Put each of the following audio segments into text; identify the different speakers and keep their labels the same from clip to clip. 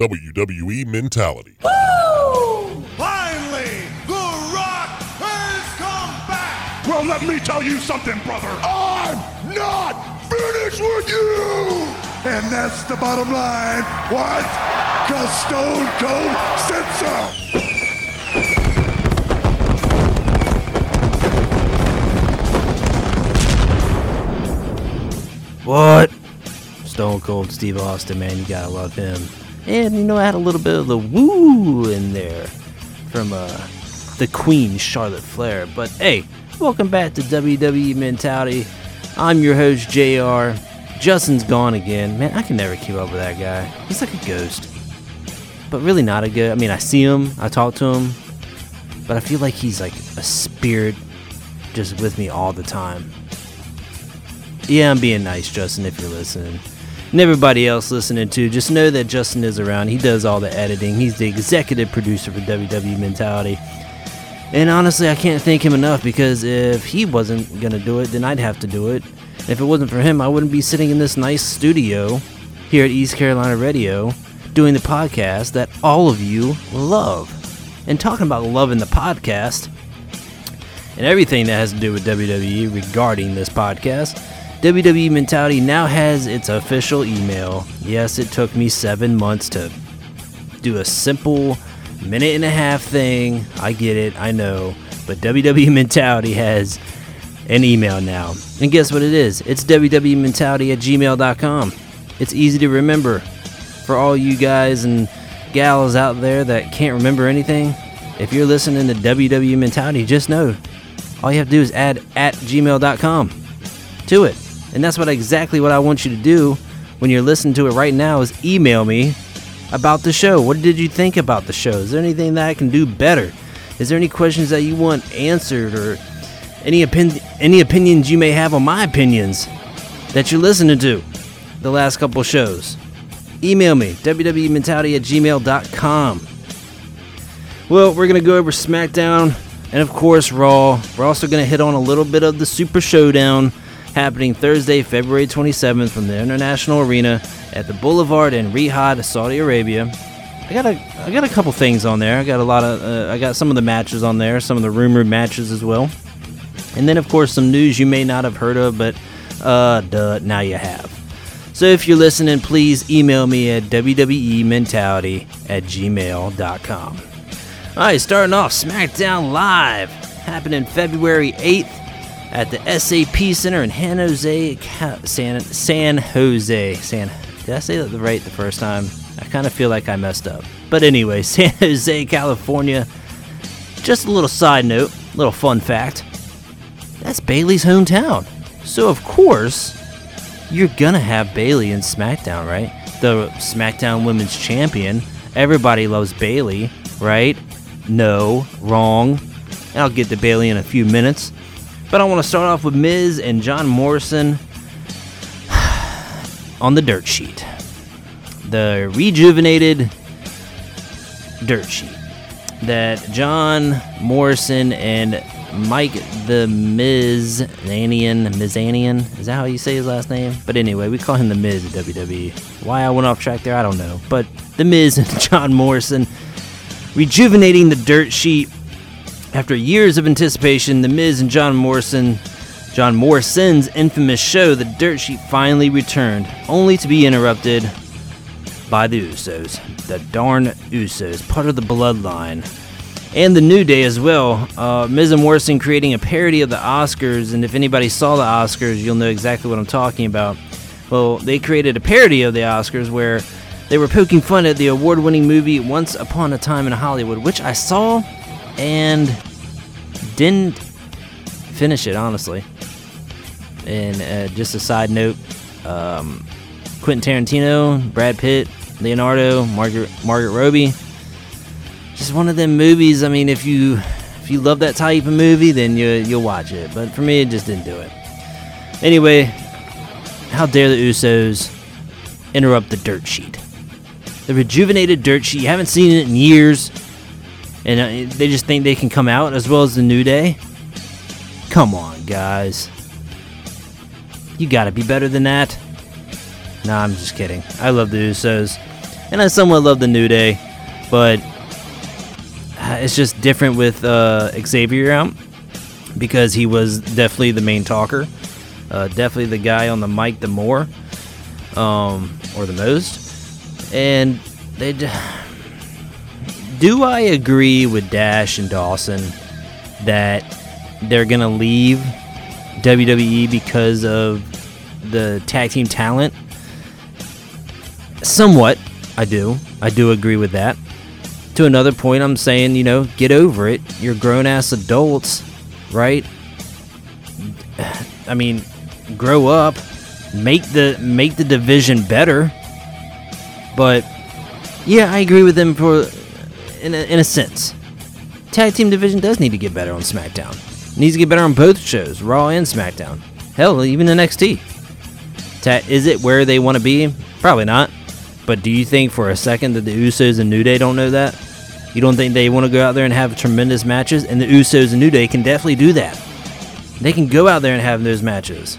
Speaker 1: WWE mentality.
Speaker 2: Finally, The Rock has come back!
Speaker 3: Well, let me tell you something, brother. I'm not finished with you! And that's the bottom line. What? Because Stone Cold said so.
Speaker 4: What? Stone Cold Steve Austin, man, you gotta love him. And you know, I had a little bit of the woo in there from uh, the Queen Charlotte Flair. But hey, welcome back to WWE Mentality. I'm your host JR. Justin's gone again. Man, I can never keep up with that guy. He's like a ghost. But really not a good. I mean, I see him, I talk to him, but I feel like he's like a spirit just with me all the time. Yeah, I'm being nice, Justin, if you're listening. And everybody else listening to, just know that Justin is around. He does all the editing. He's the executive producer for WWE Mentality. And honestly, I can't thank him enough because if he wasn't going to do it, then I'd have to do it. If it wasn't for him, I wouldn't be sitting in this nice studio here at East Carolina Radio doing the podcast that all of you love. And talking about loving the podcast and everything that has to do with WWE regarding this podcast, WWE Mentality now has its official email. Yes, it took me seven months to do a simple minute and a half thing. I get it, I know. But WWE Mentality has an email now. And guess what it is? It's WWMentality at gmail.com. It's easy to remember. For all you guys and gals out there that can't remember anything, if you're listening to WWE Mentality, just know all you have to do is add at gmail.com to it. And that's what exactly what I want you to do when you're listening to it right now is email me about the show. What did you think about the show? Is there anything that I can do better? Is there any questions that you want answered or any opin- any opinions you may have on my opinions that you're listening to the last couple shows? Email me, www.mentality at gmail.com. Well, we're going to go over SmackDown and, of course, Raw. We're also going to hit on a little bit of the Super Showdown happening Thursday, February 27th from the International Arena at the Boulevard in Riyadh, Saudi Arabia. I got a I got a couple things on there. I got a lot of uh, I got some of the matches on there, some of the rumored matches as well. And then of course some news you may not have heard of, but uh duh, now you have. So if you're listening, please email me at wwementality at gmail.com. Alright, starting off SmackDown Live, happening February 8th at the SAP Center in San Jose, San, San Jose. San, did I say that right the first time? I kind of feel like I messed up. But anyway, San Jose, California. Just a little side note, little fun fact. That's Bayley's hometown. So of course, you're gonna have Bayley in SmackDown, right? The SmackDown Women's Champion. Everybody loves Bayley, right? No, wrong. I'll get to Bayley in a few minutes. But I want to start off with Miz and John Morrison on the dirt sheet. The rejuvenated dirt sheet that John Morrison and Mike the Miz Anian, Mizanian, is that how you say his last name? But anyway, we call him the Miz at WWE. Why I went off track there, I don't know. But the Miz and John Morrison rejuvenating the dirt sheet after years of anticipation, The Miz and John Morrison, John Morrison's infamous show, The Dirt Sheet, finally returned, only to be interrupted by the Usos. The darn Usos, part of the bloodline. And the New Day as well. Uh, Miz and Morrison creating a parody of the Oscars, and if anybody saw the Oscars, you'll know exactly what I'm talking about. Well, they created a parody of the Oscars where they were poking fun at the award winning movie Once Upon a Time in Hollywood, which I saw and didn't finish it honestly. And uh, just a side note, um, Quentin Tarantino, Brad Pitt, Leonardo, Margaret Margaret Robbie, just one of them movies. I mean, if you if you love that type of movie, then you you'll watch it. But for me, it just didn't do it. Anyway, how dare the Usos interrupt the dirt sheet? The rejuvenated dirt sheet. You haven't seen it in years and uh, they just think they can come out as well as the New Day. Come on, guys. You gotta be better than that. Nah, I'm just kidding. I love the Usos. and I somewhat love the New Day, but uh, it's just different with uh, Xavier out because he was definitely the main talker, uh, definitely the guy on the mic the more, um, or the most, and they. Do I agree with Dash and Dawson that they're gonna leave WWE because of the tag team talent? Somewhat, I do. I do agree with that. To another point, I'm saying, you know, get over it. You're grown ass adults, right? I mean, grow up, make the make the division better. But yeah, I agree with them for in a, in a sense. Tag team division does need to get better on SmackDown. needs to get better on both shows, Raw and SmackDown. Hell, even the NXT. Ta- is it where they want to be? Probably not. But do you think for a second that the Usos and New Day don't know that? You don't think they want to go out there and have tremendous matches? And the Usos and New Day can definitely do that. They can go out there and have those matches.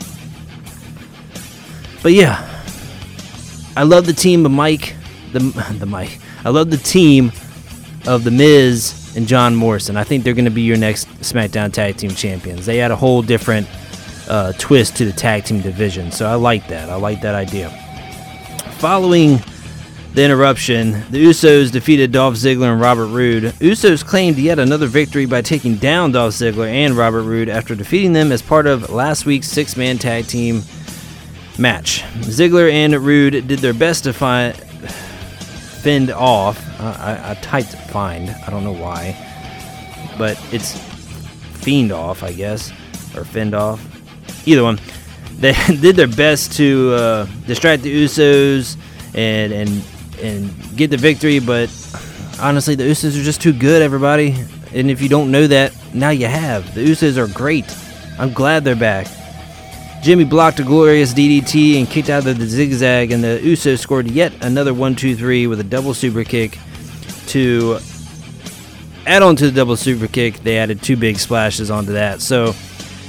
Speaker 4: But yeah, I love the team of Mike, the the Mike. I love the team of the Miz and John Morrison. I think they're going to be your next SmackDown Tag Team Champions. They had a whole different uh, twist to the tag team division, so I like that. I like that idea. Following the interruption, the Usos defeated Dolph Ziggler and Robert Roode. Usos claimed yet another victory by taking down Dolph Ziggler and Robert Roode after defeating them as part of last week's six-man tag team match. Ziggler and Roode did their best to find fend off. Uh, I, I typed find. I don't know why, but it's fiend off, I guess, or fend off. Either one. They did their best to uh, distract the Usos and and and get the victory, but honestly, the Usos are just too good, everybody. And if you don't know that, now you have. The Usos are great. I'm glad they're back. Jimmy blocked a glorious DDT and kicked out of the zigzag, and the Usos scored yet another 1 2 3 with a double super kick to add on to the double super kick. They added two big splashes onto that. So,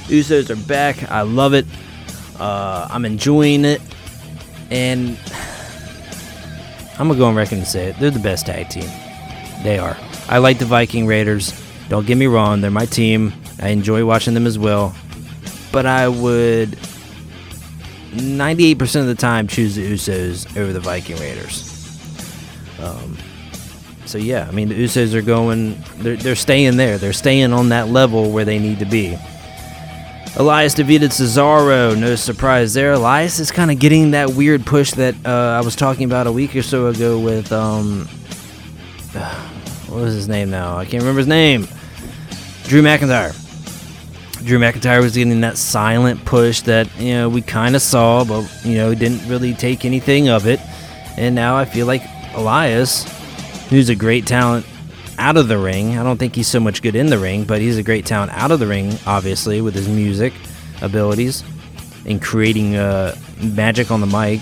Speaker 4: Usos are back. I love it. Uh, I'm enjoying it. And I'm going to go on record and say it. They're the best tag team. They are. I like the Viking Raiders. Don't get me wrong, they're my team. I enjoy watching them as well. But I would 98% of the time choose the Usos over the Viking Raiders. Um, so yeah, I mean the Usos are going, they're, they're staying there. They're staying on that level where they need to be. Elias defeated Cesaro. No surprise there. Elias is kind of getting that weird push that uh, I was talking about a week or so ago with um, what was his name now? I can't remember his name. Drew McIntyre. Drew McIntyre was getting that silent push that you know we kind of saw, but you know didn't really take anything of it. And now I feel like Elias, who's a great talent out of the ring. I don't think he's so much good in the ring, but he's a great talent out of the ring, obviously, with his music abilities and creating uh, magic on the mic.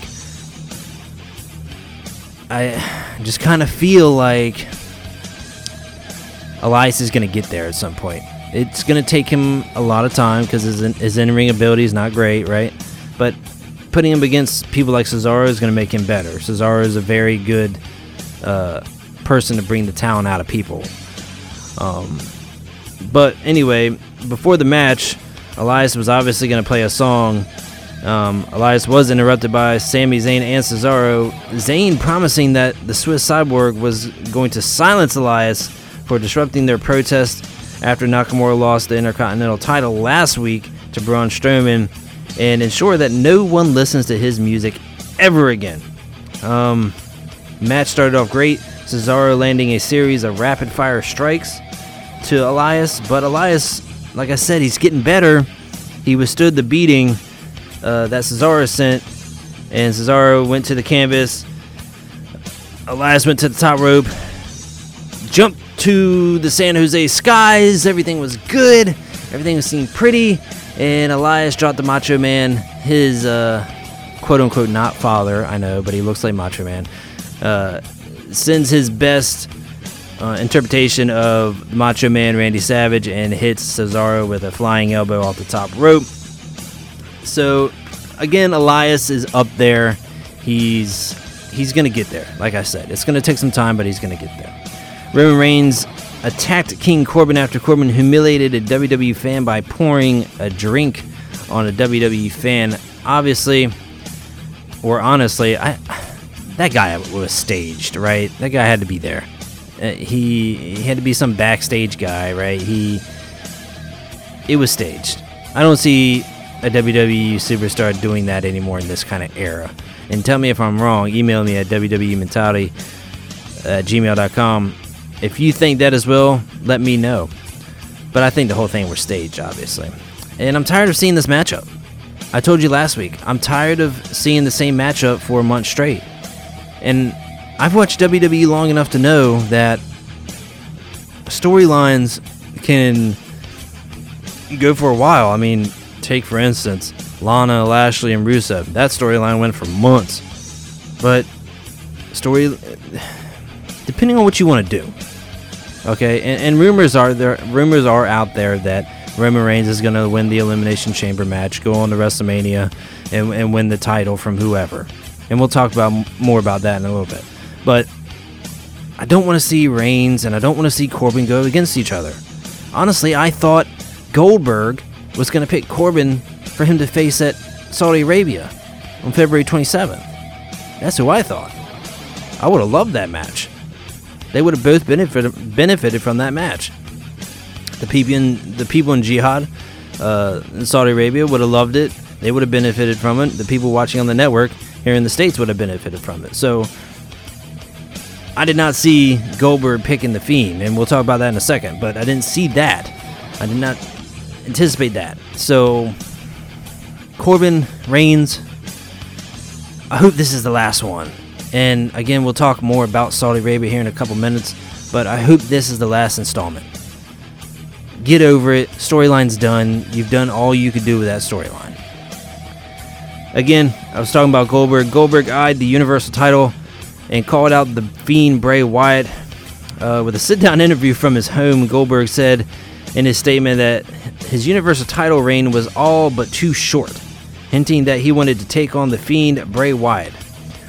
Speaker 4: I just kind of feel like Elias is going to get there at some point. It's going to take him a lot of time because his, his in ring ability is not great, right? But putting him against people like Cesaro is going to make him better. Cesaro is a very good uh, person to bring the talent out of people. Um, but anyway, before the match, Elias was obviously going to play a song. Um, Elias was interrupted by Sami Zayn and Cesaro. Zayn promising that the Swiss Cyborg was going to silence Elias for disrupting their protest after Nakamura lost the Intercontinental title last week to Braun Strowman and ensure that no one listens to his music ever again. Um, match started off great. Cesaro landing a series of rapid fire strikes to Elias, but Elias, like I said, he's getting better. He withstood the beating uh, that Cesaro sent, and Cesaro went to the canvas. Elias went to the top rope, jumped to the San Jose skies. Everything was good. Everything seemed pretty, and Elias dropped the Macho Man, his uh, quote unquote not father. I know, but he looks like Macho Man. Uh, sends his best uh, interpretation of Macho Man Randy Savage and hits Cesaro with a flying elbow off the top rope. So, again, Elias is up there. He's he's to get there. Like I said, it's to take some time, but he's to get there. Roman Reigns attacked King Corbin after Corbin humiliated a WWE fan by pouring a drink on a WWE fan. Obviously, or honestly, I that guy was staged, right? That guy had to be there. Uh, he, he had to be some backstage guy, right? He it was staged. I don't see a WWE superstar doing that anymore in this kind of era. And tell me if I'm wrong. Email me at wwementality at gmail.com. If you think that as well, let me know. But I think the whole thing was staged, obviously. And I'm tired of seeing this matchup. I told you last week, I'm tired of seeing the same matchup for a month straight. And I've watched WWE long enough to know that storylines can go for a while. I mean, take for instance Lana, Lashley, and Rusev. That storyline went for months. But story, depending on what you want to do. Okay, and, and rumors are there. Rumors are out there that Roman Reigns is going to win the Elimination Chamber match, go on to WrestleMania, and, and win the title from whoever. And we'll talk about more about that in a little bit. But I don't want to see Reigns and I don't want to see Corbin go against each other. Honestly, I thought Goldberg was going to pick Corbin for him to face at Saudi Arabia on February 27th. That's who I thought. I would have loved that match. They would have both benefited benefited from that match. The people in the people in Jihad, uh, in Saudi Arabia, would have loved it. They would have benefited from it. The people watching on the network here in the states would have benefited from it. So I did not see Goldberg picking the Fiend, and we'll talk about that in a second. But I didn't see that. I did not anticipate that. So Corbin Reigns. I hope this is the last one. And again, we'll talk more about Saudi Arabia here in a couple minutes, but I hope this is the last installment. Get over it. Storyline's done. You've done all you could do with that storyline. Again, I was talking about Goldberg. Goldberg eyed the Universal title and called out the Fiend Bray Wyatt. Uh, with a sit down interview from his home, Goldberg said in his statement that his Universal title reign was all but too short, hinting that he wanted to take on the Fiend Bray Wyatt.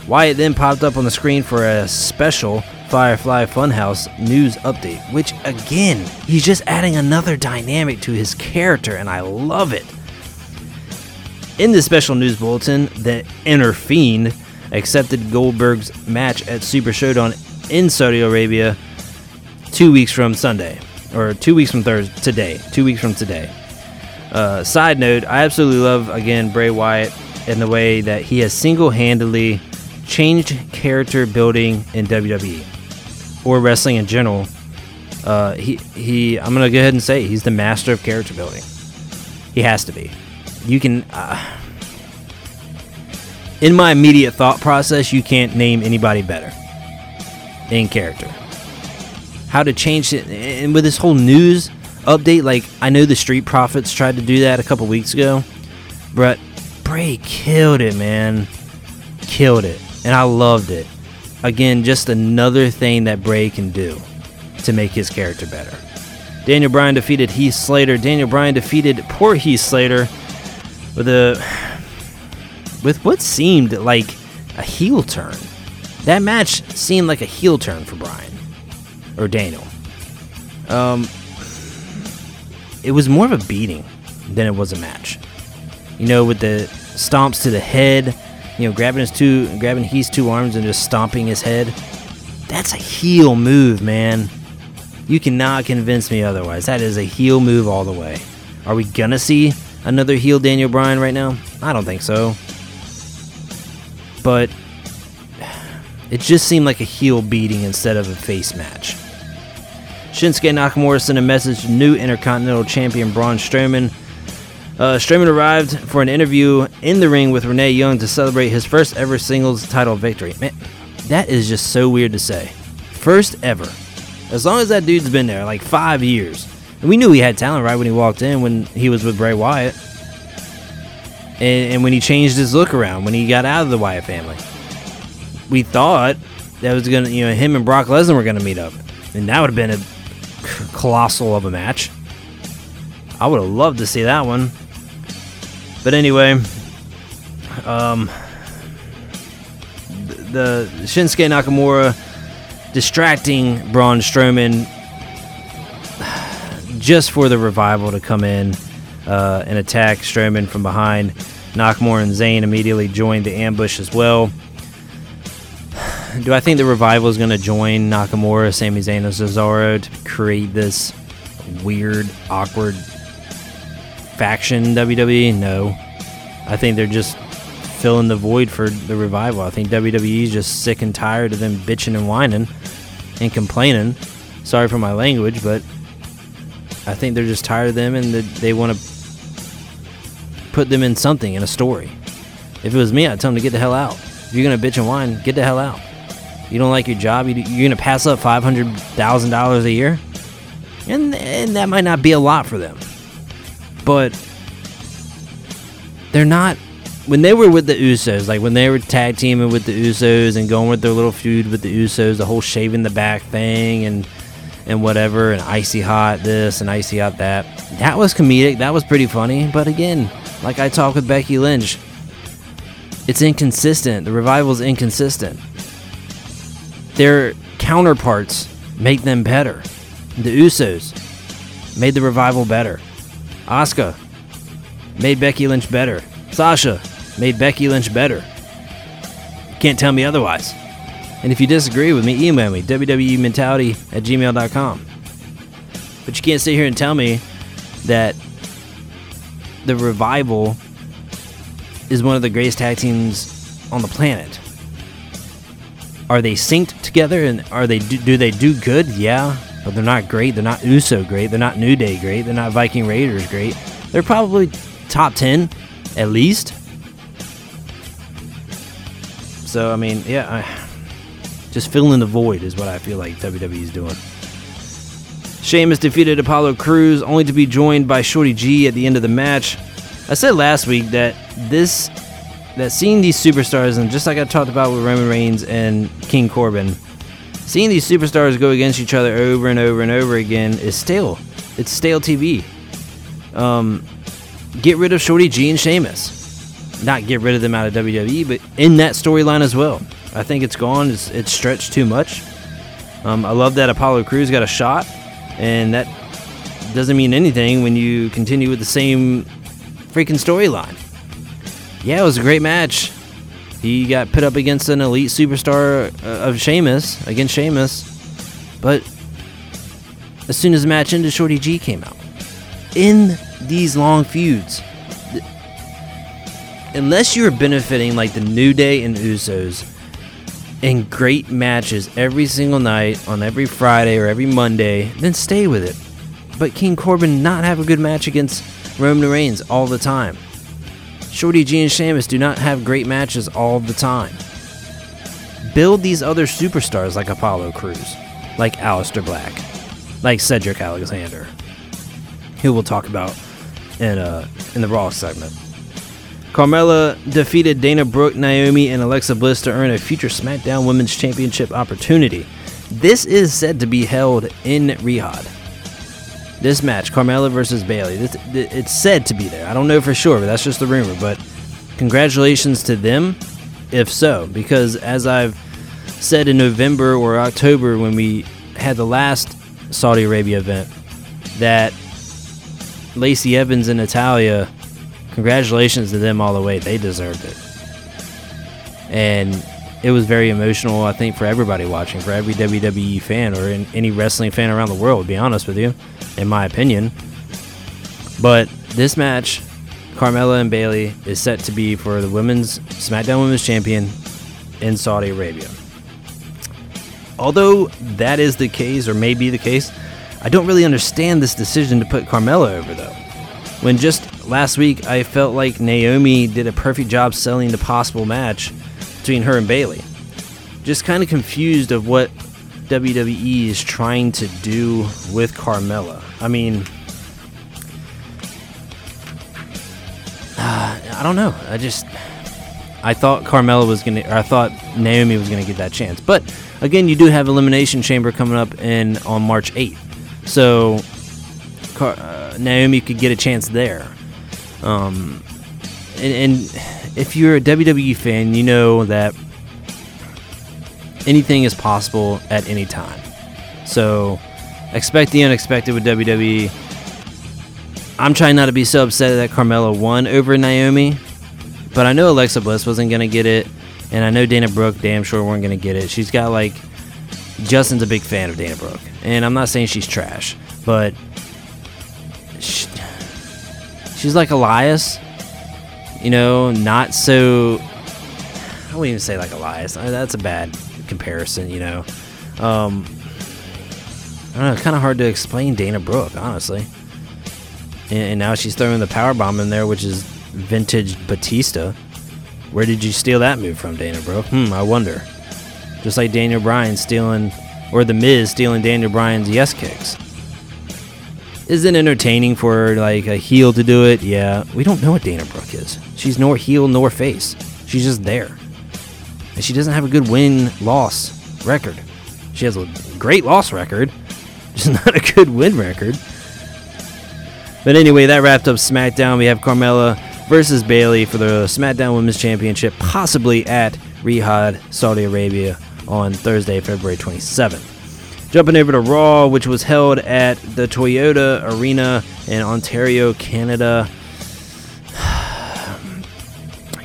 Speaker 4: Wyatt then popped up on the screen for a special Firefly Funhouse news update, which again, he's just adding another dynamic to his character, and I love it. In this special news bulletin, the Inner Fiend accepted Goldberg's match at Super Showdown in Saudi Arabia two weeks from Sunday, or two weeks from Thursday, today, two weeks from today. Uh, side note, I absolutely love, again, Bray Wyatt and the way that he has single handedly changed character building in WWE or wrestling in general. Uh, he he. I'm gonna go ahead and say he's the master of character building. He has to be. You can. Uh, in my immediate thought process, you can't name anybody better in character. How to change it, and with this whole news update, like I know the Street Profits tried to do that a couple weeks ago, but Bray killed it, man. Killed it and I loved it. Again, just another thing that Bray can do to make his character better. Daniel Bryan defeated Heath Slater. Daniel Bryan defeated poor Heath Slater with a with what seemed like a heel turn. That match seemed like a heel turn for Bryan or Daniel. Um, it was more of a beating than it was a match. You know, with the stomps to the head, you know, grabbing his two, grabbing Heath's two arms and just stomping his head. That's a heel move, man. You cannot convince me otherwise. That is a heel move all the way. Are we gonna see another heel Daniel Bryan right now? I don't think so. But it just seemed like a heel beating instead of a face match. Shinsuke Nakamura sent a message to new Intercontinental Champion Braun Strowman uh, Strowman arrived for an interview in the ring with Renee Young to celebrate his first ever singles title victory. Man, that is just so weird to say. First ever. As long as that dude's been there, like five years. And we knew he had talent right when he walked in when he was with Bray Wyatt. And, and when he changed his look around, when he got out of the Wyatt family. We thought that was going to, you know, him and Brock Lesnar were going to meet up. And that would have been a colossal of a match. I would have loved to see that one. But anyway, um, the Shinsuke Nakamura distracting Braun Strowman just for the revival to come in uh, and attack Strowman from behind. Nakamura and Zayn immediately joined the ambush as well. Do I think the revival is going to join Nakamura, Sami Zayn, and Cesaro to create this weird, awkward faction WWE? No. I think they're just filling the void for the revival. I think WWE is just sick and tired of them bitching and whining and complaining. Sorry for my language, but I think they're just tired of them and they want to put them in something, in a story. If it was me, I'd tell them to get the hell out. If you're going to bitch and whine, get the hell out. You don't like your job, you're going to pass up $500,000 a year? And, and that might not be a lot for them. But they're not when they were with the Usos, like when they were tag teaming with the Usos and going with their little feud with the Usos, the whole shaving the back thing and and whatever, and icy hot this and icy hot that. That was comedic. That was pretty funny. But again, like I talked with Becky Lynch, it's inconsistent. The revival's inconsistent. Their counterparts make them better. The Usos made the revival better. Asuka made Becky Lynch better. Sasha made Becky Lynch better. Can't tell me otherwise. And if you disagree with me, email me, WWE Mentality at gmail.com. But you can't sit here and tell me that the Revival is one of the greatest tag teams on the planet. Are they synced together and are they do, do they do good? Yeah, but they're not great. They're not Uso great. They're not New Day great. They're not Viking Raiders great. They're probably top 10 at least. So, I mean, yeah, I, just filling the void is what I feel like WWE is doing. Sheamus defeated Apollo Crews only to be joined by Shorty G at the end of the match. I said last week that this that seeing these superstars and just like I talked about with Roman Reigns and King Corbin, seeing these superstars go against each other over and over and over again is stale. It's stale TV. Um, get rid of Shorty G and Sheamus. Not get rid of them out of WWE, but in that storyline as well. I think it's gone. It's, it's stretched too much. Um, I love that Apollo Crews got a shot, and that doesn't mean anything when you continue with the same freaking storyline. Yeah, it was a great match. He got put up against an elite superstar uh, of Sheamus, against Sheamus, but as soon as the match ended, Shorty G came out. In these long feuds, unless you're benefiting like the New Day and Usos in great matches every single night on every Friday or every Monday, then stay with it. But King Corbin not have a good match against Roman Reigns all the time. Shorty G and Sheamus do not have great matches all the time. Build these other superstars like Apollo Crews, like Aleister Black, like Cedric Alexander, who we'll talk about in uh in the Raw segment. Carmella defeated Dana Brooke, Naomi, and Alexa Bliss to earn a future SmackDown Women's Championship opportunity. This is said to be held in Riyadh. This match, Carmella versus Bayley. this, it's said to be there. I don't know for sure, but that's just the rumor. But congratulations to them, if so, because as I've said in November or October when we had the last Saudi Arabia event, that Lacey Evans and Natalya congratulations to them all the way. They deserved it. And it was very emotional, I think, for everybody watching, for every WWE fan or any wrestling fan around the world, to be honest with you, in my opinion. But this match, Carmella and Bayley, is set to be for the women's SmackDown Women's Champion in Saudi Arabia. Although that is the case, or may be the case, I don't really understand this decision to put Carmella over, though. When just last week I felt like Naomi did a perfect job selling the possible match between her and Bayley. Just kind of confused of what WWE is trying to do with Carmella. I mean, uh, I don't know. I just I thought Carmella was gonna, I thought Naomi was gonna get that chance. But again, you do have Elimination Chamber coming up in on March 8th, so Car- uh, Naomi could get a chance there. Um, and, and if you're a WWE fan, you know that anything is possible at any time. So expect the unexpected with WWE. I'm trying not to be so upset that Carmella won over Naomi, but I know Alexa Bliss wasn't going to get it, and I know Dana Brooke damn sure weren't going to get it. She's got like. Justin's a big fan of Dana Brooke, and I'm not saying she's trash, but she, she's like Elias, you know, not so. I wouldn't even say like Elias. Uh, That's a bad comparison, you know. Um, I don't know. It's Kind of hard to explain Dana Brooke, honestly. And, and now she's throwing the power bomb in there, which is vintage Batista. Where did you steal that move from, Dana Brooke? Hmm, I wonder. Just like Daniel Bryan stealing, or The Miz stealing Daniel Bryan's yes kicks. Is it entertaining for like a heel to do it? Yeah. We don't know what Dana Brooke is. She's nor heel nor face. She's just there. And she doesn't have a good win loss record. She has a great loss record, just not a good win record. But anyway, that wrapped up SmackDown. We have Carmella versus Bayley for the SmackDown Women's Championship, possibly at Riyadh, Saudi Arabia on Thursday, February 27th. Jumping over to Raw, which was held at the Toyota Arena in Ontario, Canada.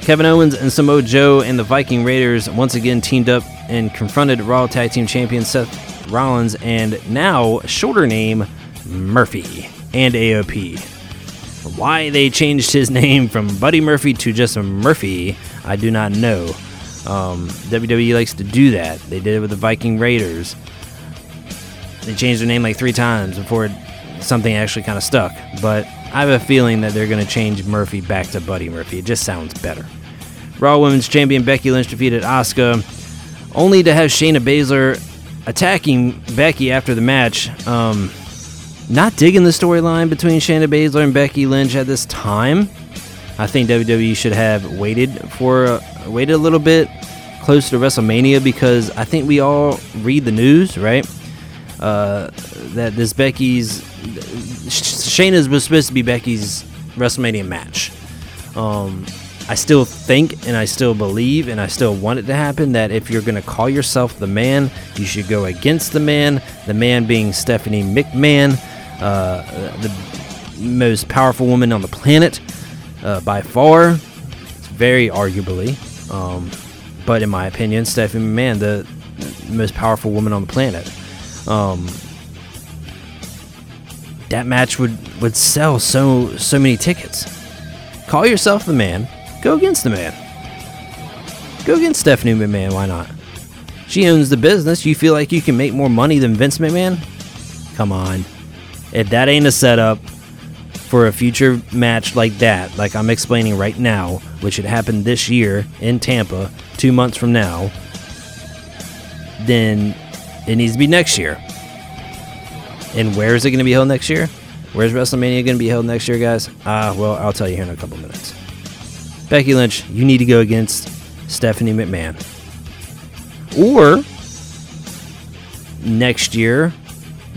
Speaker 4: Kevin Owens and Samoa Joe and the Viking Raiders once again teamed up and confronted Raw Tag Team Champion Seth Rollins and now shorter name Murphy and AOP. Why they changed his name from Buddy Murphy to just Murphy, I do not know. Um, WWE likes to do that. They did it with the Viking Raiders. They changed their name like three times before something actually kind of stuck. But I have a feeling that they're going to change Murphy back to Buddy Murphy. It just sounds better. Raw Women's Champion Becky Lynch defeated Asuka, only to have Shayna Baszler attacking Becky after the match. Um, not digging the storyline between Shayna Baszler and Becky Lynch at this time. I think WWE should have waited for uh, waited a little bit close to WrestleMania because I think we all read the news, right? Uh, that this Becky's Shayna's was supposed to be Becky's WrestleMania match. Um, I still think and I still believe and I still want it to happen that if you're going to call yourself the man, you should go against the man. The man being Stephanie McMahon, uh, the most powerful woman on the planet uh, by far. It's very arguably, um, but in my opinion, Stephanie McMahon, the most powerful woman on the planet. Um, that match would would sell so so many tickets. Call yourself the man. Go against the man. Go against Stephanie McMahon. Why not? She owns the business. You feel like you can make more money than Vince McMahon? Come on. If that ain't a setup for a future match like that, like I'm explaining right now, which should happen this year in Tampa, two months from now, then it needs to be next year. And where is it going to be held next year? Where's WrestleMania going to be held next year, guys? Ah, well, I'll tell you here in a couple minutes. Becky Lynch, you need to go against Stephanie McMahon. Or next year,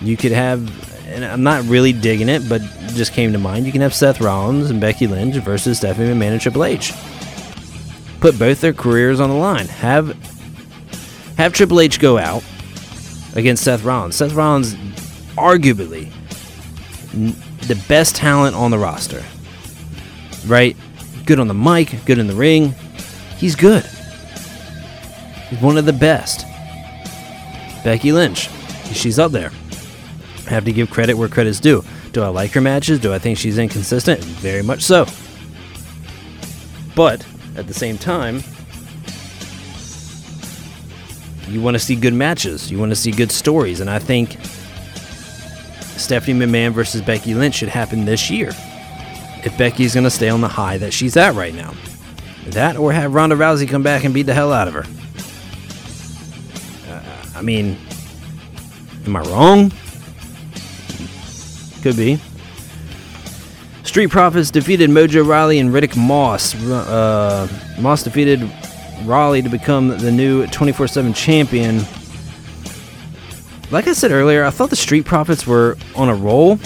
Speaker 4: you could have, and I'm not really digging it, but it just came to mind. You can have Seth Rollins and Becky Lynch versus Stephanie McMahon and Triple H. Put both their careers on the line. Have have Triple H go out against Seth Rollins. Seth Rollins, arguably the best talent on the roster. Right? Good on the mic, good in the ring. He's good. He's one of the best. Becky Lynch, she's up there. I have to give credit where credit's due. Do I like her matches? Do I think she's inconsistent? Very much so. But at the same time, you want to see good matches. You want to see good stories. And I think Stephanie McMahon versus Becky Lynch should happen this year. If Becky's going to stay on the high that she's at right now. That or have Ronda Rousey come back and beat the hell out of her. Uh, I mean, am I wrong? Could be. Street Profits defeated Mojo Rawley and Riddick Moss. Uh, Moss defeated Riley to become the new 24 7 champion. Like I said earlier, I thought the Street Profits were on a roll.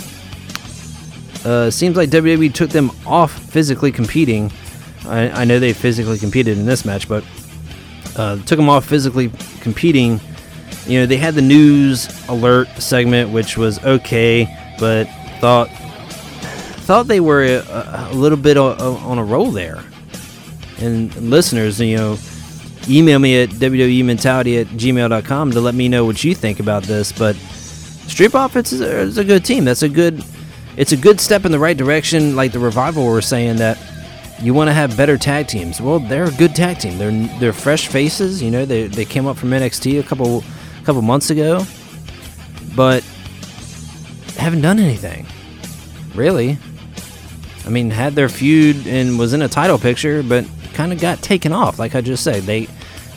Speaker 4: Uh, seems like WWE took them off physically competing. I, I know they physically competed in this match, but uh, took them off physically competing. You know, they had the news alert segment, which was okay, but thought thought they were a, a little bit on a roll there. And listeners, you know, email me at wwementality at gmail.com to let me know what you think about this. But Street Profits is a, is a good team. That's a good. It's a good step in the right direction. Like the revival were saying that you want to have better tag teams. Well, they're a good tag team. They're they're fresh faces. You know, they they came up from NXT a couple a couple months ago, but haven't done anything really. I mean, had their feud and was in a title picture, but kind of got taken off. Like I just said, they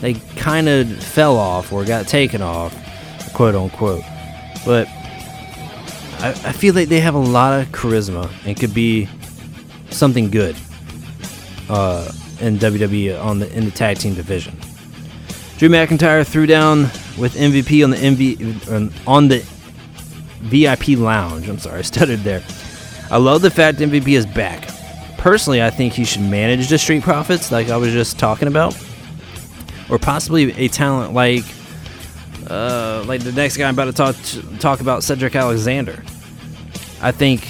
Speaker 4: they kind of fell off or got taken off, quote unquote. But I, I feel like they have a lot of charisma and could be something good uh, in WWE on the in the tag team division. Drew McIntyre threw down with MVP on the MV on the VIP lounge. I'm sorry, I stuttered there. I love the fact MVP is back. Personally, I think he should manage the Street Profits, like I was just talking about, or possibly a talent like, uh, like the next guy I'm about to talk talk about, Cedric Alexander. I think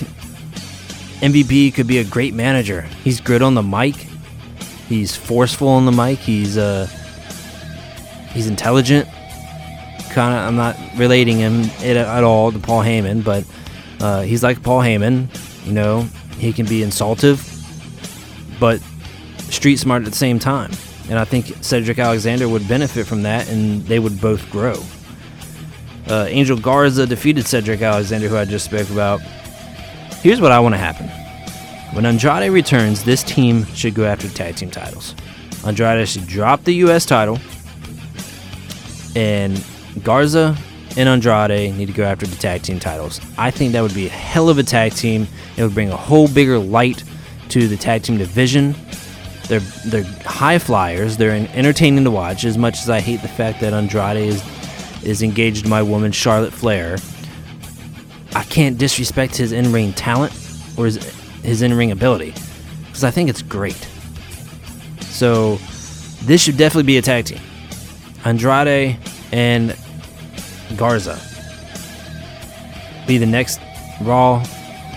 Speaker 4: MVP could be a great manager. He's good on the mic. He's forceful on the mic. He's uh, he's intelligent. Kind of, I'm not relating him at all to Paul Heyman, but uh, he's like Paul Heyman. You know, he can be insultive, but street smart at the same time. And I think Cedric Alexander would benefit from that, and they would both grow. Uh, Angel Garza defeated Cedric Alexander, who I just spoke about. Here's what I want to happen. When Andrade returns, this team should go after the tag team titles. Andrade should drop the U.S. title, and Garza and Andrade need to go after the tag team titles. I think that would be a hell of a tag team. It would bring a whole bigger light to the tag team division. They're they're high flyers. They're entertaining to watch. As much as I hate the fact that Andrade is is engaged to my woman Charlotte Flair, I can't disrespect his in ring talent or his his in ring ability because I think it's great. So this should definitely be a tag team. Andrade and Garza be the next Raw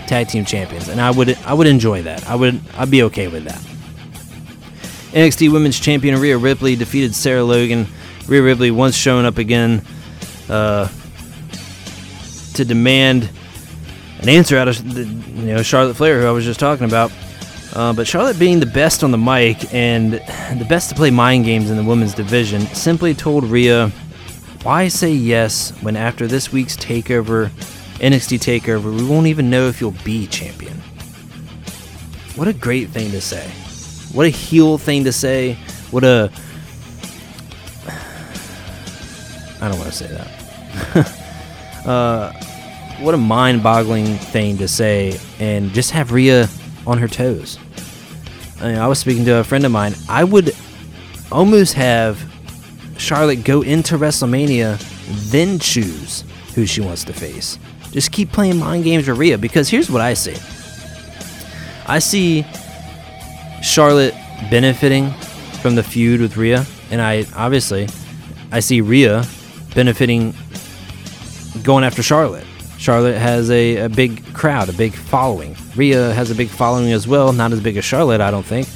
Speaker 4: Tag Team Champions, and I would I would enjoy that. I would I'd be okay with that. NXT Women's Champion Rhea Ripley defeated Sarah Logan. Rhea Ripley once shown up again uh, to demand an answer out of the, you know Charlotte Flair, who I was just talking about. Uh, but Charlotte, being the best on the mic and the best to play mind games in the women's division, simply told Rhea why say yes when after this week's takeover, NXT takeover, we won't even know if you'll be champion? What a great thing to say. What a heel thing to say. What a. I don't want to say that. uh, what a mind boggling thing to say and just have Rhea on her toes. I, mean, I was speaking to a friend of mine. I would almost have Charlotte go into WrestleMania, then choose who she wants to face. Just keep playing mind games with Rhea because here's what I see. I see Charlotte benefiting from the feud with Rhea, and I obviously I see Rhea benefiting going after Charlotte. Charlotte has a, a big crowd, a big following. Rhea has a big following as well, not as big as Charlotte, I don't think,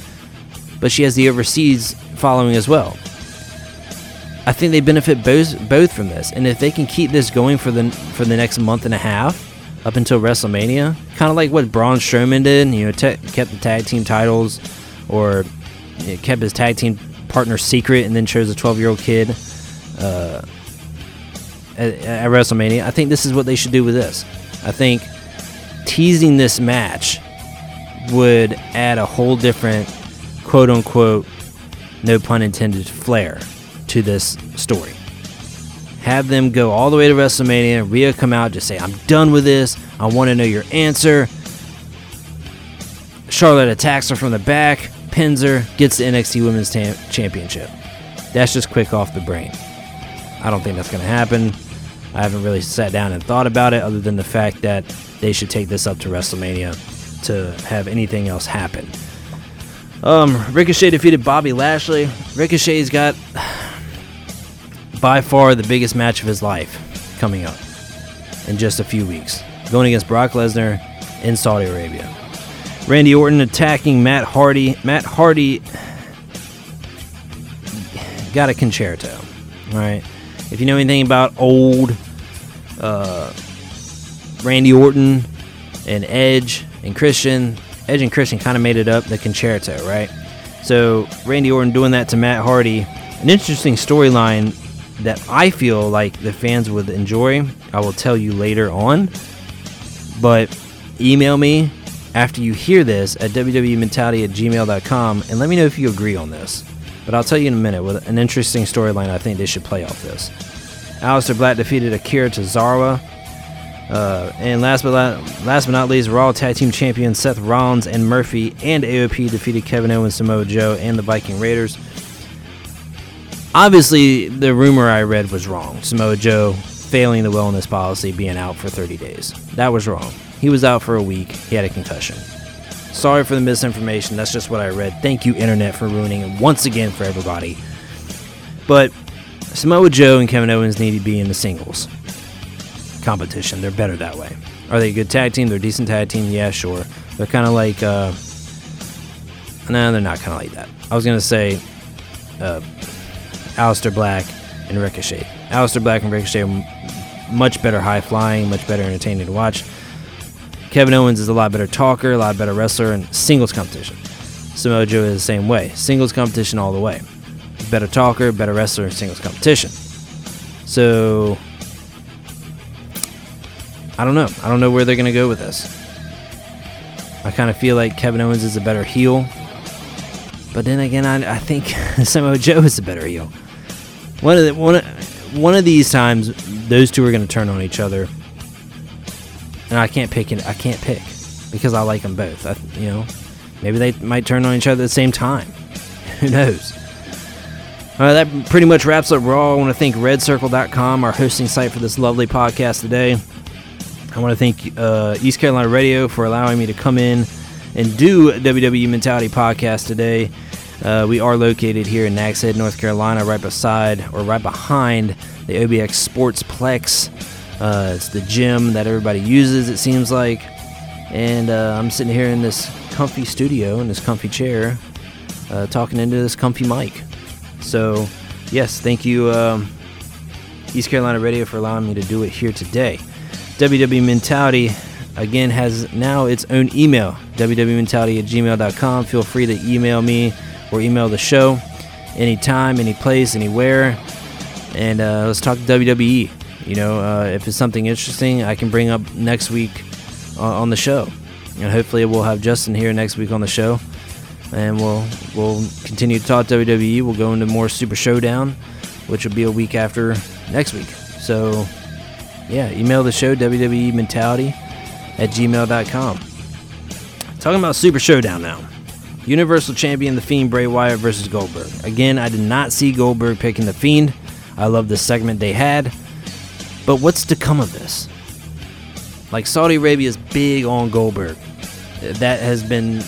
Speaker 4: but she has the overseas following as well. I think they benefit both both from this. And if they can keep this going for the for the next month and a half up until WrestleMania, kind of like what Braun Strowman did, you know, te- kept the tag team titles or you know, kept his tag team partner secret and then chose a 12 year old kid uh, at, at WrestleMania. I think this is what they should do with this. I think teasing this match would add a whole different quote unquote no pun intended flair to this story. Have them go all the way to WrestleMania. Rhea come out, just say, I'm done with this. I want to know your answer. Charlotte attacks her from the back, pins her, gets the NXT Women's Tam- Championship. That's just quick off the brain. I don't think that's going to happen. I haven't really sat down and thought about it, other than the fact that they should take this up to WrestleMania to have anything else happen. Um, Ricochet defeated Bobby Lashley. Ricochet's got by far the biggest match of his life coming up in just a few weeks, going against Brock Lesnar in Saudi Arabia. Randy Orton attacking Matt Hardy. Matt Hardy got a concerto. All right. If you know anything about old uh, Randy Orton and Edge and Christian, Edge and Christian kind of made it up the concerto, right? So Randy Orton doing that to Matt Hardy, an interesting storyline that I feel like the fans would enjoy. I will tell you later on. But email me after you hear this at www.mentality at gmail.com and let me know if you agree on this. But I'll tell you in a minute with an interesting storyline I think they should play off this. Aleister Black defeated Akira Tozawa. Uh, and last but not, last but not least, Raw Tag Team Champion Seth Rollins and Murphy and AOP defeated Kevin Owens, Samoa Joe, and the Viking Raiders. Obviously, the rumor I read was wrong. Samoa Joe failing the wellness policy, being out for 30 days. That was wrong. He was out for a week. He had a concussion. Sorry for the misinformation. That's just what I read. Thank you, Internet, for ruining it once again for everybody. But Samoa Joe and Kevin Owens need to be in the singles competition. They're better that way. Are they a good tag team? They're a decent tag team. Yeah, sure. They're kind of like. Uh, no, they're not kind of like that. I was gonna say, uh, Aleister Black and Ricochet. Aleister Black and Ricochet are much better high flying, much better entertaining to watch. Kevin Owens is a lot better talker, a lot better wrestler, and singles competition. Samoa Joe is the same way. Singles competition all the way. Better talker, better wrestler, in singles competition. So I don't know. I don't know where they're gonna go with this. I kind of feel like Kevin Owens is a better heel, but then again, I, I think Samoa Joe is a better heel. One of the, one of, one of these times, those two are gonna turn on each other, and I can't pick it. I can't pick because I like them both. I, you know, maybe they might turn on each other at the same time. Who knows? Right, that pretty much wraps up Raw. I want to thank RedCircle.com, our hosting site for this lovely podcast today. I want to thank uh, East Carolina Radio for allowing me to come in and do WWE Mentality podcast today. Uh, we are located here in Nags Head, North Carolina, right beside or right behind the OBX Sportsplex. Uh, it's the gym that everybody uses, it seems like. And uh, I'm sitting here in this comfy studio, in this comfy chair, uh, talking into this comfy mic. So, yes, thank you, um, East Carolina Radio, for allowing me to do it here today. WWE Mentality again has now its own email www.mentality at gmail.com feel free to email me or email the show anytime any place anywhere. And uh, let's talk to wwe you know uh, if it's something interesting i can bring up next week on, on the show. And hopefully we'll have justin here next week on the show and we'll we'll continue to talk wwe we'll go into more super showdown which will be a week after next week so yeah, email the show, WWE Mentality at gmail.com. Talking about Super Showdown now. Universal Champion The Fiend Bray Wyatt versus Goldberg. Again, I did not see Goldberg picking The Fiend. I love the segment they had. But what's to come of this? Like, Saudi Arabia is big on Goldberg. That has been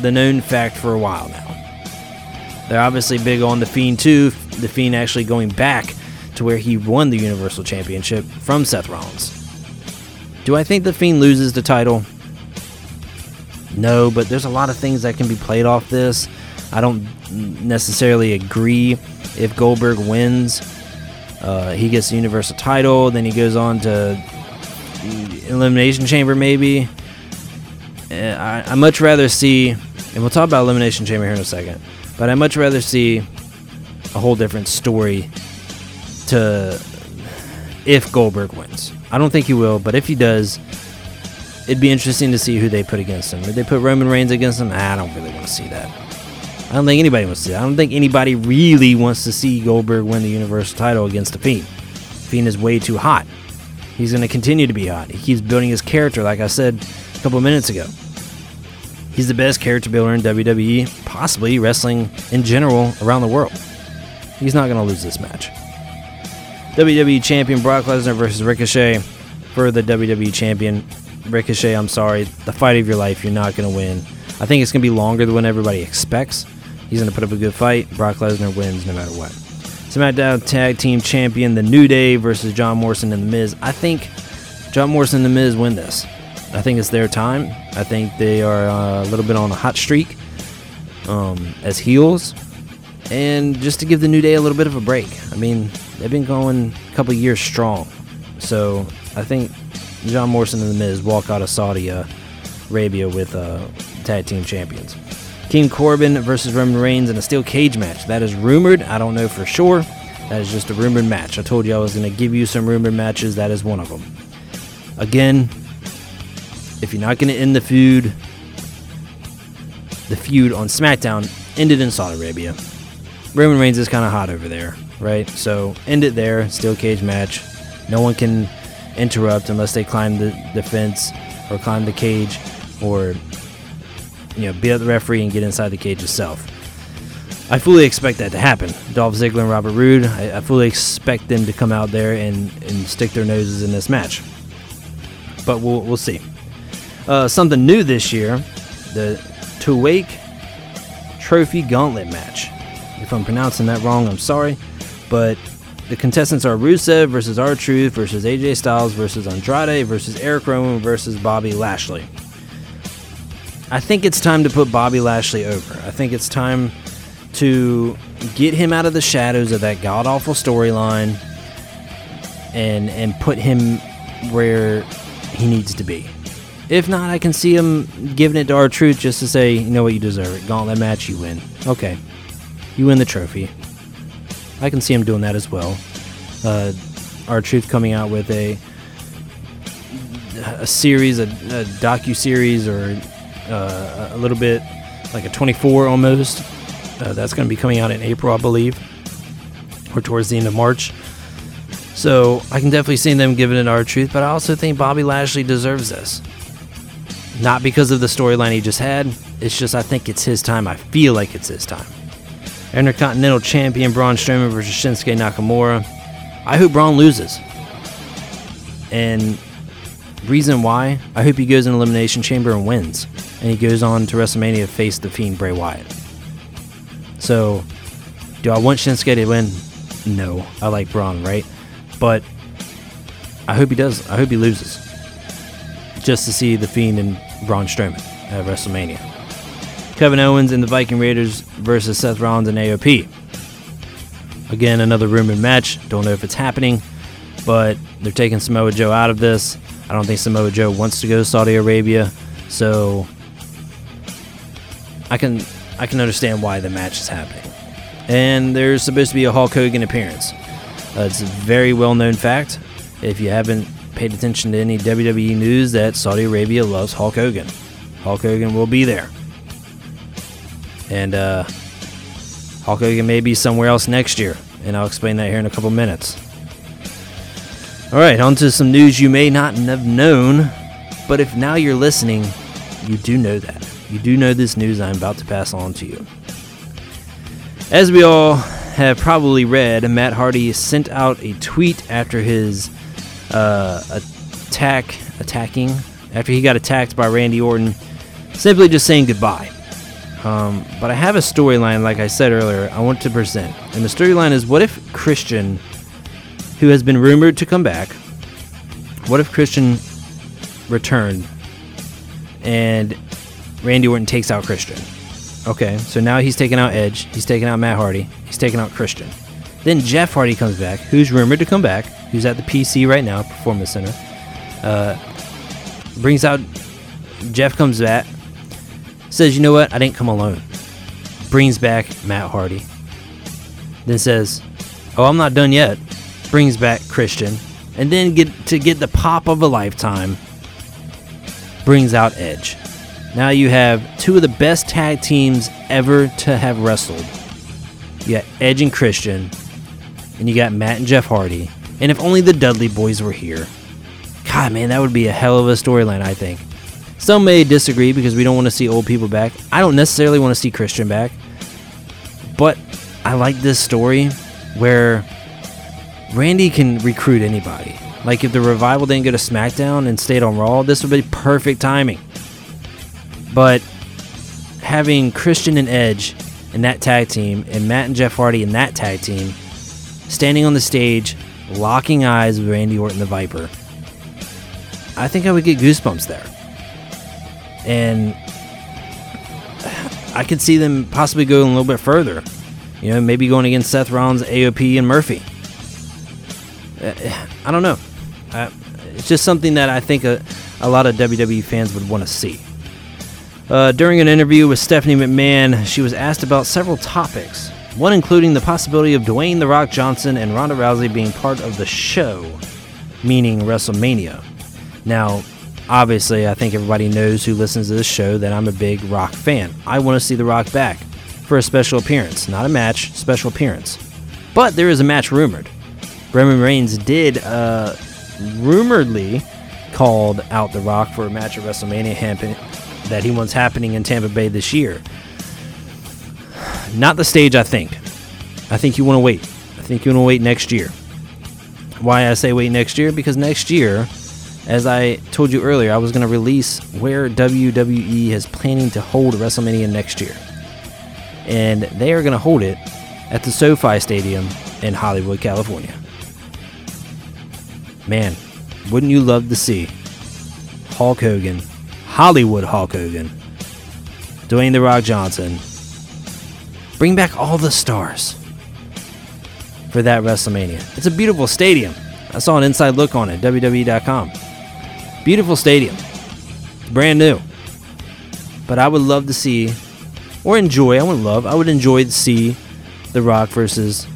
Speaker 4: the known fact for a while now. They're obviously big on The Fiend, too. The Fiend actually going back to where he won the Universal Championship from Seth Rollins. Do I think The Fiend loses the title? No, but there's a lot of things that can be played off this. I don't necessarily agree if Goldberg wins. Uh, he gets the Universal title, then he goes on to Elimination Chamber, maybe. I, I much rather see, and we'll talk about Elimination Chamber here in a second, but I much rather see a whole different story to if Goldberg wins. I don't think he will, but if he does, it'd be interesting to see who they put against him. If they put Roman Reigns against him, I don't really want to see that. I don't think anybody wants to see that. I don't think anybody really wants to see Goldberg win the Universal title against the Fiend. Fiend is way too hot. He's going to continue to be hot. He keeps building his character, like I said a couple minutes ago. He's the best character builder in WWE, possibly wrestling in general around the world. He's not going to lose this match. WWE Champion Brock Lesnar versus Ricochet for the WWE Champion. Ricochet, I'm sorry, the fight of your life, you're not going to win. I think it's going to be longer than what everybody expects. He's going to put up a good fight. Brock Lesnar wins no matter what. SmackDown Tag Team Champion, The New Day versus John Morrison and The Miz. I think John Morrison and The Miz win this. I think it's their time. I think they are uh, a little bit on a hot streak um, as heels. And just to give The New Day a little bit of a break. I mean, they've been going a couple years strong. So I think John Morrison and The Miz walk out of Saudi uh, Arabia with uh, tag team champions. King Corbin versus Roman Reigns in a steel cage match. That is rumored. I don't know for sure. That is just a rumored match. I told you I was going to give you some rumored matches. That is one of them. Again, if you're not going to end the feud, the feud on SmackDown ended in Saudi Arabia. Roman Reigns is kind of hot over there, right? So end it there. Steel cage match. No one can interrupt unless they climb the, the fence or climb the cage or you know beat up the referee and get inside the cage itself. I fully expect that to happen. Dolph Ziggler and Robert Roode, I, I fully expect them to come out there and, and stick their noses in this match. But we'll, we'll see. Uh, something new this year the Tuwaiq Trophy Gauntlet match. If I'm pronouncing that wrong, I'm sorry. But the contestants are Rusev versus R Truth versus AJ Styles versus Andrade versus Eric Rowan versus Bobby Lashley. I think it's time to put Bobby Lashley over. I think it's time to get him out of the shadows of that god awful storyline and and put him where he needs to be. If not, I can see him giving it to R Truth just to say, you know what, you deserve it. Gauntlet match, you win. Okay, you win the trophy. I can see him doing that as well. Uh, Truth coming out with a a series, a, a docu series, or uh, a little bit like a 24 almost. Uh, that's going to be coming out in April, I believe, or towards the end of March. So I can definitely see them giving it to R Truth, but I also think Bobby Lashley deserves this. Not because of the storyline he just had. It's just I think it's his time. I feel like it's his time. Intercontinental Champion Braun Strowman versus Shinsuke Nakamura. I hope Braun loses. And reason why, I hope he goes in Elimination Chamber and wins. And he goes on to WrestleMania to face the Fiend Bray Wyatt. So, do I want Shinsuke to win? No. I like Braun, right? But I hope he does. I hope he loses. Just to see the Fiend and Braun Strowman at WrestleMania. Kevin Owens and the Viking Raiders versus Seth Rollins and AOP. Again, another rumored match. Don't know if it's happening, but they're taking Samoa Joe out of this. I don't think Samoa Joe wants to go to Saudi Arabia, so I can I can understand why the match is happening. And there's supposed to be a Hulk Hogan appearance. Uh, it's a very well known fact. If you haven't paid attention to any WWE news, that Saudi Arabia loves Hulk Hogan. Hulk Hogan will be there. And uh, Hulk Hogan may be somewhere else next year. And I'll explain that here in a couple minutes. All right, on to some news you may not have known, but if now you're listening, you do know that. You do know this news I'm about to pass on to you. As we all have probably read, Matt Hardy sent out a tweet after his uh, attack, attacking, after he got attacked by Randy Orton, simply just saying goodbye. Um, but I have a storyline, like I said earlier, I want to present. And the storyline is what if Christian, who has been rumored to come back, what if Christian returned and Randy Orton takes out Christian? Okay, so now he's taking out Edge, he's taking out Matt Hardy, he's taking out Christian. Then Jeff Hardy comes back, who's rumored to come back, who's at the PC right now, Performance Center. Uh, brings out, Jeff comes back, says, you know what, I didn't come alone. Brings back Matt Hardy. Then says, oh, I'm not done yet. Brings back Christian. And then get to get the pop of a lifetime, brings out Edge. Now you have two of the best tag teams ever to have wrestled. You got Edge and Christian, and you got Matt and Jeff Hardy. And if only the Dudley boys were here. God, man, that would be a hell of a storyline, I think. Some may disagree because we don't want to see old people back. I don't necessarily want to see Christian back. But I like this story where Randy can recruit anybody. Like if the revival didn't go to SmackDown and stayed on Raw, this would be perfect timing. But having Christian and Edge in that tag team and Matt and Jeff Hardy in that tag team standing on the stage, locking eyes with Randy Orton the Viper, I think I would get goosebumps there. And I could see them possibly going a little bit further. You know, maybe going against Seth Rollins, AOP, and Murphy. Uh, I don't know. It's just something that I think a, a lot of WWE fans would want to see. Uh, during an interview with Stephanie McMahon, she was asked about several topics, one including the possibility of Dwayne The Rock Johnson and Ronda Rousey being part of the show, meaning WrestleMania. Now, obviously, I think everybody knows who listens to this show that I'm a big Rock fan. I want to see The Rock back for a special appearance, not a match, special appearance. But there is a match rumored. Roman Reigns did uh, rumoredly called out The Rock for a match at WrestleMania that he wants happening in Tampa Bay this year. Not the stage, I think. I think you want to wait. I think you want to wait next year. Why I say wait next year? Because next year, as I told you earlier, I was going to release where WWE is planning to hold WrestleMania next year. And they are going to hold it at the SoFi Stadium in Hollywood, California. Man, wouldn't you love to see Hulk Hogan Hollywood Hulk Hogan, Dwayne The Rock Johnson. Bring back all the stars for that WrestleMania. It's a beautiful stadium. I saw an inside look on it, WWE.com. Beautiful stadium. Brand new. But I would love to see, or enjoy, I would love, I would enjoy to see The Rock versus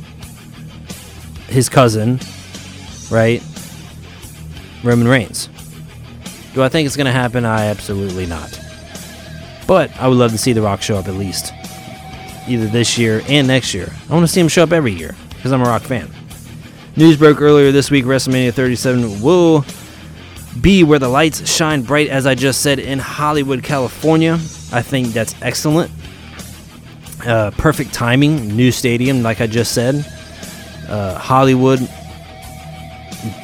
Speaker 4: his cousin, right? Roman Reigns. Do I think it's going to happen? I absolutely not. But I would love to see The Rock show up at least, either this year and next year. I want to see him show up every year because I'm a Rock fan. News broke earlier this week WrestleMania 37 will be where the lights shine bright, as I just said, in Hollywood, California. I think that's excellent. Uh, perfect timing. New stadium, like I just said. Uh, Hollywood,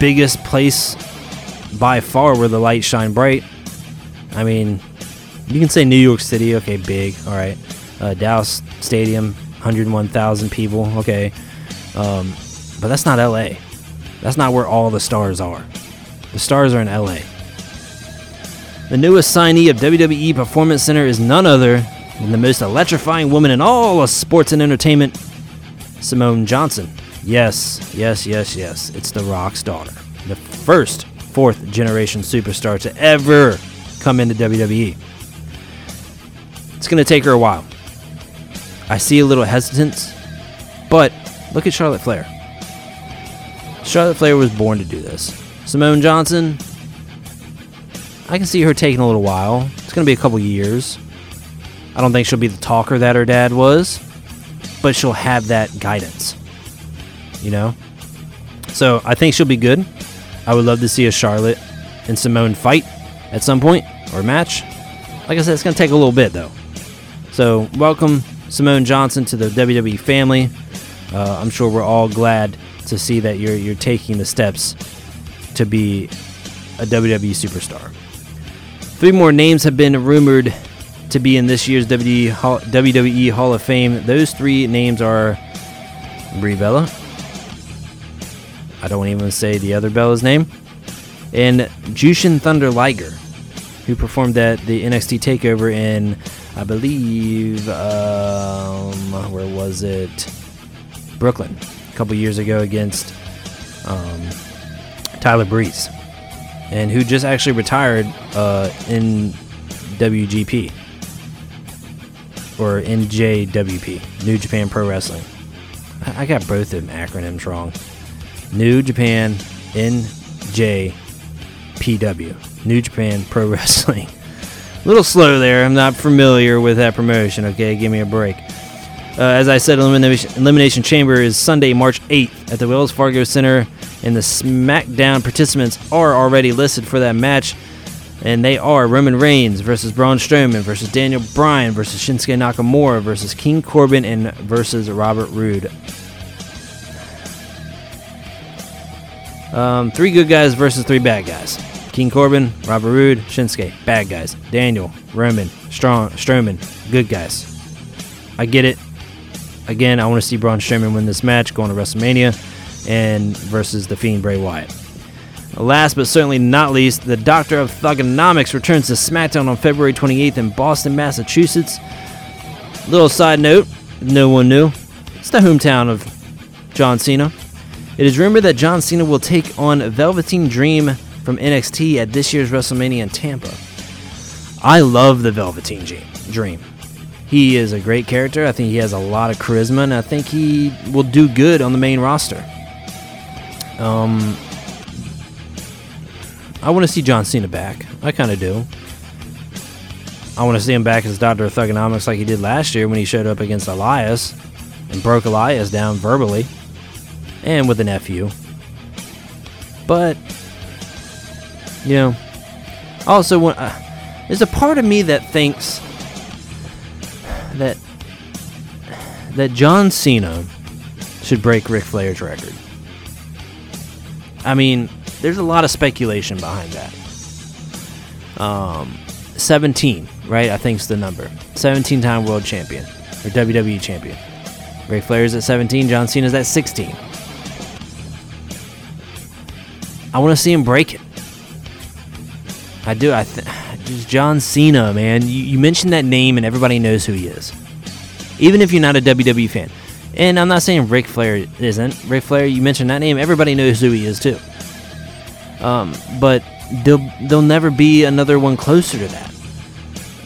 Speaker 4: biggest place by far where the lights shine bright. I mean, you can say New York City, okay, big, all right. Uh, Dallas Stadium, 101,000 people, okay. Um, but that's not LA. That's not where all the stars are. The stars are in LA. The newest signee of WWE Performance Center is none other than the most electrifying woman in all of sports and entertainment, Simone Johnson. Yes, yes, yes, yes. It's the Rock's daughter. The first fourth generation superstar to ever come into WWE. It's going to take her a while. I see a little hesitance, but look at Charlotte Flair. Charlotte Flair was born to do this. Simone Johnson, I can see her taking a little while. It's going to be a couple years. I don't think she'll be the talker that her dad was, but she'll have that guidance. You know? So I think she'll be good. I would love to see a Charlotte and Simone fight at some point or match. Like I said, it's going to take a little bit though. So, welcome Simone Johnson to the WWE family. Uh, I'm sure we're all glad to see that you're you're taking the steps to be a WWE superstar. Three more names have been rumored to be in this year's WWE Hall of Fame. Those three names are Brie Bella, I don't even say the other Bella's name. And Jushin Thunder Liger, who performed at the NXT Takeover in, I believe, um, where was it? Brooklyn, a couple years ago against um, Tyler Breeze, and who just actually retired uh, in WGP or NJWP, New Japan Pro Wrestling. I got both of them acronyms wrong. New Japan NJPW. New Japan Pro Wrestling. A little slow there. I'm not familiar with that promotion. Okay, give me a break. Uh, as I said, Elimination, Elimination Chamber is Sunday, March 8th at the Wells Fargo Center, and the SmackDown participants are already listed for that match. And they are Roman Reigns versus Braun Strowman versus Daniel Bryan versus Shinsuke Nakamura versus King Corbin and versus Robert Roode. Um, three good guys versus three bad guys. King Corbin, Robert Roode, Shinsuke, bad guys. Daniel, Roman, Strong, Strowman, good guys. I get it. Again, I want to see Braun Strowman win this match, going to WrestleMania. and versus the Fiend Bray Wyatt. Last but certainly not least, the Doctor of Thuganomics returns to SmackDown on February 28th in Boston, Massachusetts. Little side note, no one knew, it's the hometown of John Cena. It is rumored that John Cena will take on Velveteen Dream from NXT at this year's WrestleMania in Tampa. I love the Velveteen Dream. He is a great character. I think he has a lot of charisma, and I think he will do good on the main roster. Um, I want to see John Cena back. I kind of do. I want to see him back as Doctor of Thuganomics like he did last year when he showed up against Elias and broke Elias down verbally and with an FU. But, you know, also, when, uh, there's a part of me that thinks that that John Cena should break Ric Flair's record. I mean, there's a lot of speculation behind that. Um, 17, right? I think is the number. 17 time world champion or WWE champion. Ric Flair's at 17, John Cena's at 16. I want to see him break it. I do. I th- just John Cena, man. You, you mentioned that name and everybody knows who he is. Even if you're not a WWE fan. And I'm not saying Ric Flair isn't. Ric Flair, you mentioned that name, everybody knows who he is too. Um, but there'll, there'll never be another one closer to that.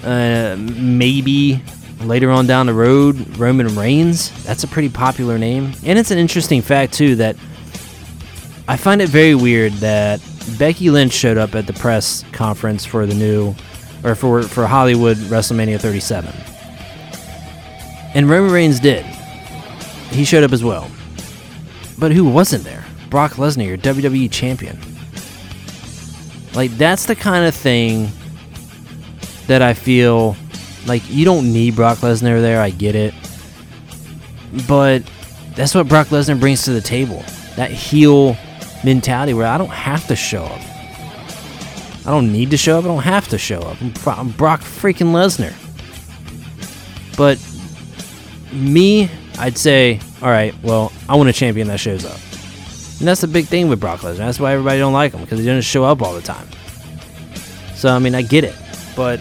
Speaker 4: Uh, maybe later on down the road, Roman Reigns. That's a pretty popular name. And it's an interesting fact, too, that I find it very weird that Becky Lynch showed up at the press conference for the new, or for, for Hollywood WrestleMania 37. And Roman Reigns did. He showed up as well. But who wasn't there? Brock Lesnar, your WWE champion. Like, that's the kind of thing that I feel like you don't need Brock Lesnar there. I get it. But that's what Brock Lesnar brings to the table. That heel mentality where I don't have to show up. I don't need to show up. I don't have to show up. I'm, I'm Brock freaking Lesnar. But me, I'd say, all right, well, I want a champion that shows up. And that's the big thing with Brock Lesnar. That's why everybody don't like him because he doesn't show up all the time. So I mean, I get it, but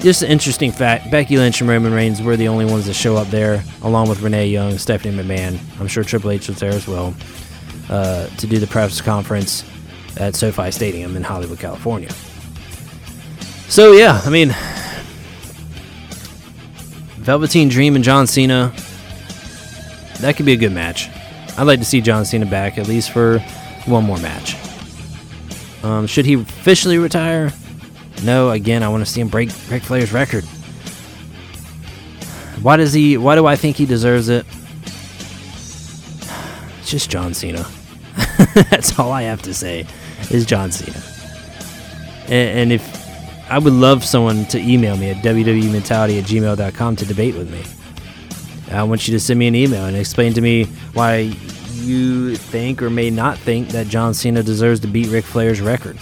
Speaker 4: just an interesting fact: Becky Lynch and Roman Reigns were the only ones that show up there, along with Renee Young, Stephanie McMahon. I'm sure Triple H was there as well uh, to do the press conference at SoFi Stadium in Hollywood, California. So yeah, I mean, Velveteen Dream and John Cena. That could be a good match. I'd like to see John Cena back at least for one more match. Um, should he officially retire? No. Again, I want to see him break Ric Flair's record. Why does he? Why do I think he deserves it? Just John Cena. That's all I have to say. Is John Cena. And, and if I would love someone to email me at www.mentality at gmail.com to debate with me. I want you to send me an email and explain to me why you think or may not think that John Cena deserves to beat Ric Flair's record.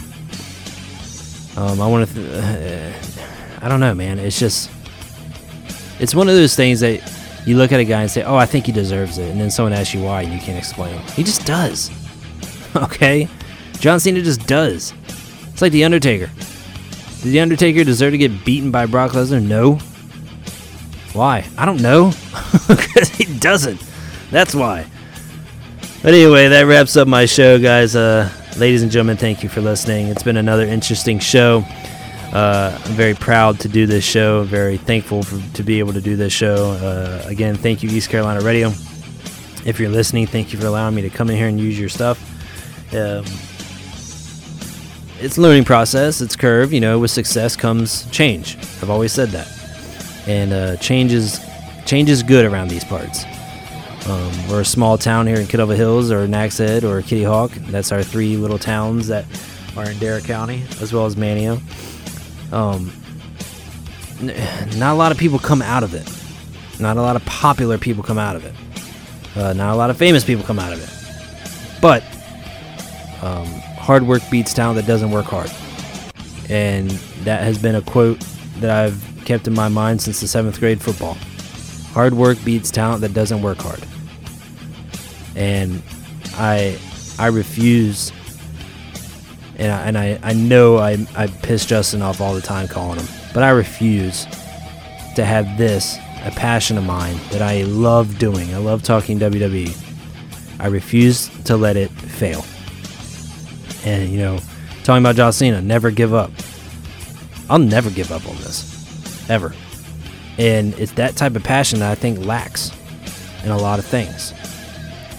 Speaker 4: Um, I want to. Th- I don't know, man. It's just. It's one of those things that you look at a guy and say, "Oh, I think he deserves it," and then someone asks you why, and you can't explain. He just does. okay, John Cena just does. It's like the Undertaker. Did the Undertaker deserve to get beaten by Brock Lesnar? No. Why? I don't know. Because he doesn't. That's why. But anyway, that wraps up my show, guys. Uh, ladies and gentlemen, thank you for listening. It's been another interesting show. Uh, I'm very proud to do this show. Very thankful for, to be able to do this show. Uh, again, thank you, East Carolina Radio. If you're listening, thank you for allowing me to come in here and use your stuff. Um, it's a learning process. It's curve. You know, with success comes change. I've always said that, and uh, change is change is good around these parts. Um, we're a small town here in Kill Devil Hills, or Nags Head, or Kitty Hawk. That's our three little towns that are in Dare County, as well as Manteo. Um, not a lot of people come out of it. Not a lot of popular people come out of it. Uh, not a lot of famous people come out of it. But um, hard work beats talent that doesn't work hard. And that has been a quote that I've kept in my mind since the seventh grade football. Hard work beats talent that doesn't work hard. And I I refuse and I, and I, I know I, I piss Justin off all the time calling him, but I refuse to have this a passion of mine that I love doing. I love talking WWE. I refuse to let it fail. And you know, talking about John Cena, never give up. I'll never give up on this, ever. And it's that type of passion that I think lacks in a lot of things.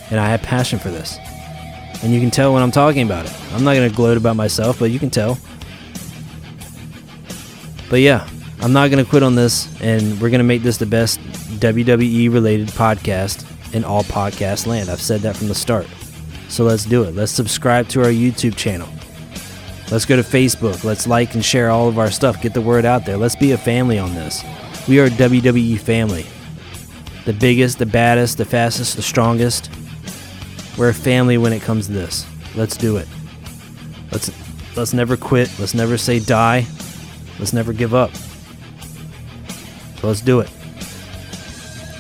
Speaker 4: And I have passion for this. And you can tell when I'm talking about it. I'm not going to gloat about myself, but you can tell. But yeah, I'm not going to quit on this, and we're going to make this the best WWE related podcast in all podcast land. I've said that from the start. So let's do it. Let's subscribe to our YouTube channel. Let's go to Facebook. Let's like and share all of our stuff. Get the word out there. Let's be a family on this. We are WWE family. The biggest, the baddest, the fastest, the strongest. We're a family when it comes to this. Let's do it. Let's let's never quit. Let's never say die. Let's never give up. So let's do it.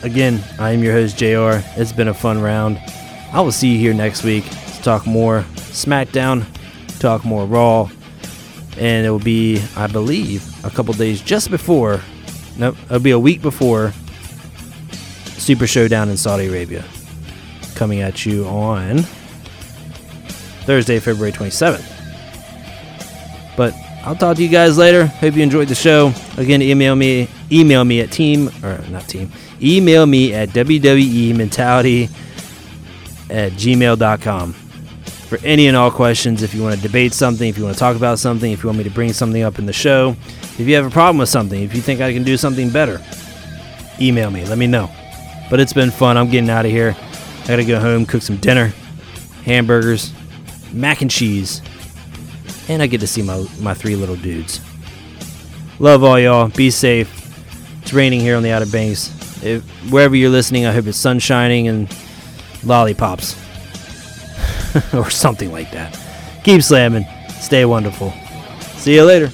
Speaker 4: Again, I am your host JR. It's been a fun round. I will see you here next week to talk more SmackDown, talk more Raw, and it will be, I believe, a couple days just before. Nope, it'll be a week before Super Showdown in Saudi Arabia coming at you on Thursday, February 27th. But I'll talk to you guys later. Hope you enjoyed the show. Again, email me email me at team or not team. Email me at WWE mentality at gmail.com for any and all questions. If you want to debate something, if you want to talk about something, if you want me to bring something up in the show, if you have a problem with something, if you think I can do something better, email me. Let me know. But it's been fun. I'm getting out of here. I gotta go home, cook some dinner, hamburgers, mac and cheese, and I get to see my, my three little dudes. Love all y'all. Be safe. It's raining here on the Outer Banks. If, wherever you're listening, I hope it's sun shining and lollipops. or something like that. Keep slamming. Stay wonderful. See you later.